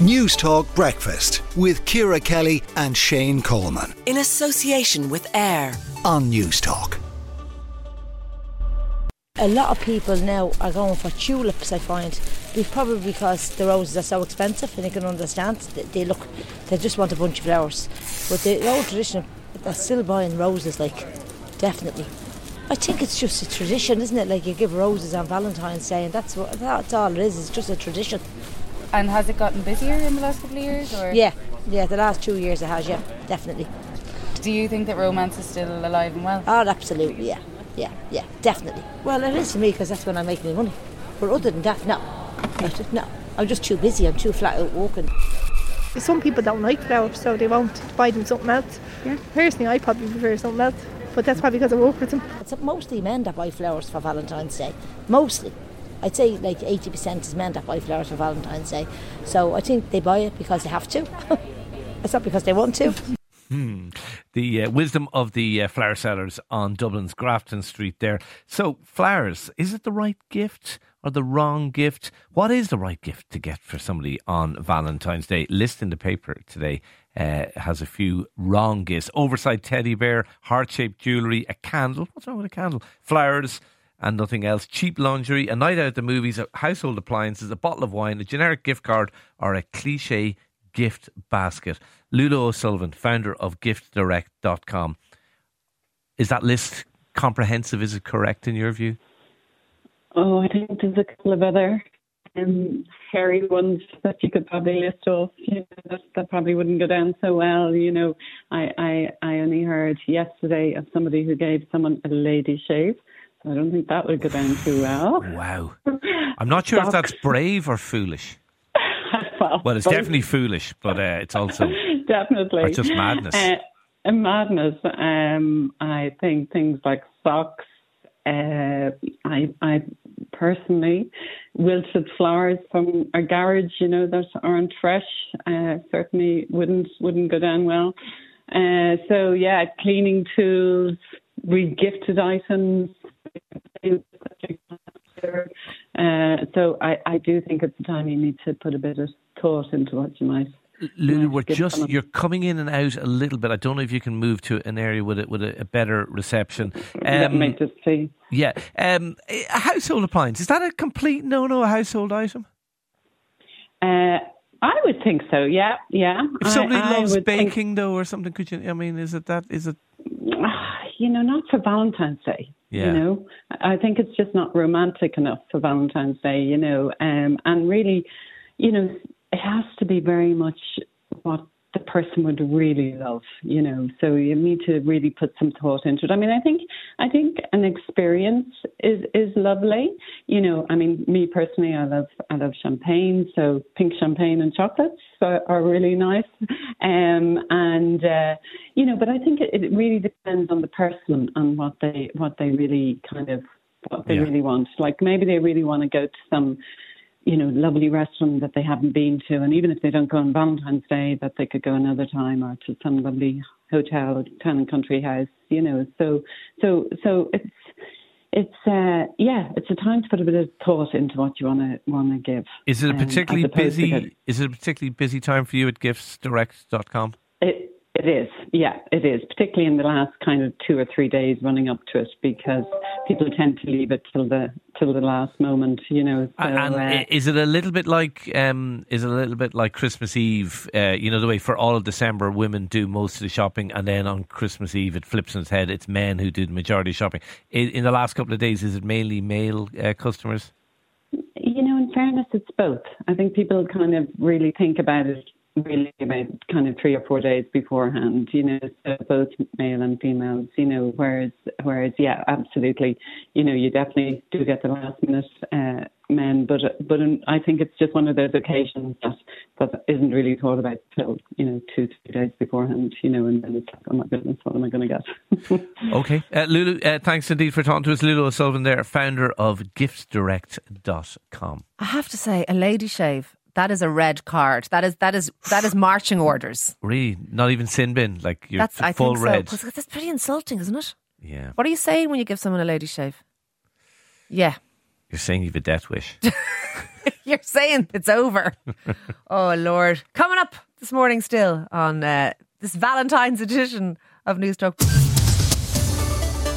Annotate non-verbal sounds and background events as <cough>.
News Talk Breakfast with Ciara Kelly and Shane Coleman In association with AIR. on News Talk. A lot of people now are going for tulips, I find. Be- Probably because the roses are so expensive and you can understand. They, they look, they just want a bunch of flowers. But the old tradition, they're still buying roses, like, definitely. I think it's just a tradition, isn't it? Like you give roses on Valentine's Day and that's what that's all it is, it's just a tradition. And has it gotten busier in the last couple of years? Or Yeah, yeah, the last two years it has, yeah, definitely. do you think that romance is still alive and well? Oh, absolutely, yeah, yeah, yeah, definitely. Well, it is to me because that's when I make my money. But other than that, no, no. I'm just too busy. I'm too flat out walking. Some people don't like flowers, so they won't buy them something else. Personally, I probably prefer something else, but that's probably because I work with them. It's mostly men that buy flowers for Valentine's Day. Mostly. I'd say like 80% is men that buy flowers for Valentine's Day. So I think they buy it because they have to. <laughs> it's not because they want to. Hmm. the uh, wisdom of the uh, flower sellers on Dublin's Grafton Street there. So, flowers, is it the right gift or the wrong gift? What is the right gift to get for somebody on Valentine's Day? List in the paper today uh, has a few wrong gifts. Oversized teddy bear, heart-shaped jewellery, a candle. What's wrong with a candle? Flowers and nothing else. Cheap lingerie, a night out at the movies, household appliances, a bottle of wine, a generic gift card, or a cliche gift basket. Lulu O'Sullivan, founder of giftsdirect.com. Is that list comprehensive? Is it correct in your view? Oh, I think there's a couple of other um, hairy ones that you could probably list off. You know, that, that probably wouldn't go down so well. You know, I, I I only heard yesterday of somebody who gave someone a lady shave. I don't think that would go down too well. Wow. I'm not sure if that's brave or foolish. <laughs> well, Well, it's both. definitely foolish, but uh, it's also <laughs> definitely. or just madness. Uh, madness. Um, I think things like socks. Uh, I, I personally, wilted flowers from a garage, you know, that aren't fresh, uh, certainly wouldn't wouldn't go down well. Uh, so yeah, cleaning tools, regifted items. Uh, so I, I do think it's the time you need to put a bit of thought into what you might Lulu, we're just you're coming in and out a little bit. I don't know if you can move to an area with a, with a, a better reception. Let Um, me just see. yeah, um, a household appliance is that a complete no-no? A household item? Uh, I would think so. Yeah, yeah. If somebody I loves think- baking though, or something, could you? I mean, is it that? Is it? <sighs> you know, not for Valentine's Day. Yeah. You know, I think it's just not romantic enough for Valentine's Day. You know, um, and really, you know, it has to be very much what the person would really love. You know, so you need to really put some thought into it. I mean, I think I think an experience is is lovely. You know, I mean, me personally, I love I love champagne, so pink champagne and chocolates are, are really nice. Um, and uh, you know, but I think it, it really depends on the person and what they what they really kind of what they Yeah. really want. Like maybe they really want to go to some you know, lovely restaurant that they haven't been to, and even if they don't go on Valentine's Day, that they could go another time, or to some lovely hotel, or town and country house, you know. So, so, so it's it's uh, yeah, it's a time to put a bit of thought into what you want to want to give. Is it a um, particularly to busy? Is it a particularly busy time for you at giftsdirect.com? It is, yeah, it is, particularly in the last kind of two or three days running up to it, because people tend to leave it till the till the last moment, you know. So, and uh, is it a little bit like um, is it a little bit like Christmas Eve? Uh, you know the way for all of December women do most of the shopping, and then on Christmas Eve it flips on its head. It's men who do the majority of shopping. In, in the last couple of days, is it mainly male uh, customers? You know, in fairness, it's both. I think people kind of really think about it really about kind of three or four days beforehand, you know, so both male and females, you know, whereas, whereas, yeah, absolutely, you know, you definitely do get the last minute uh, men, but, but um, I think it's just one of those occasions that, that isn't really thought about till, you know, two, three days beforehand, you know, and then it's like, oh my goodness, what am I going to get? <laughs> Okay, uh, Lulu, uh, thanks indeed for talking to us. Lulu O'Sullivan, there, founder of giftsdirect.com. I have to say, a lady shave. That is a red card. That is that is that is marching orders. Really, not even sin bin, like you're That's I full red. so. that's pretty insulting, isn't it? Yeah, What are you saying when you give someone a lady shave? Yeah. you're saying you've a death wish. <laughs> You're saying it's over. <laughs> oh, Lord. Coming up this morning still on uh, this Valentine's edition of News Talk.